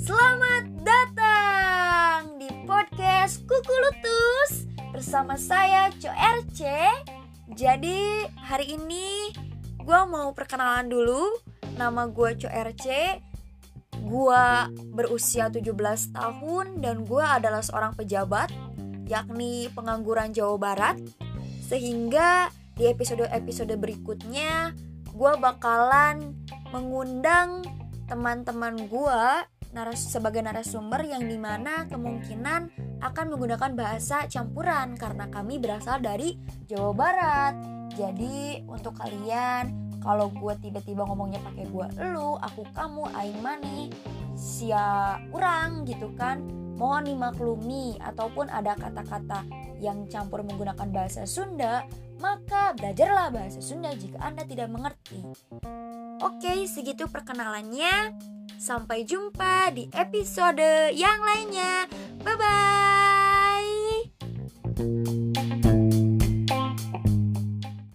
Selamat datang di podcast Kuku Lutus bersama saya Co RC. Jadi hari ini gue mau perkenalan dulu. Nama gue Co RC. Gue berusia 17 tahun dan gue adalah seorang pejabat yakni pengangguran Jawa Barat. Sehingga di episode-episode berikutnya gue bakalan mengundang teman-teman gue naras sebagai narasumber yang di mana kemungkinan akan menggunakan bahasa campuran karena kami berasal dari Jawa Barat. Jadi untuk kalian kalau gue tiba-tiba ngomongnya pakai gue lu, aku kamu, aing mani, sia urang gitu kan, mohon dimaklumi ataupun ada kata-kata yang campur menggunakan bahasa Sunda, maka belajarlah bahasa Sunda jika Anda tidak mengerti. Oke, segitu perkenalannya. Sampai jumpa di episode yang lainnya. Bye bye.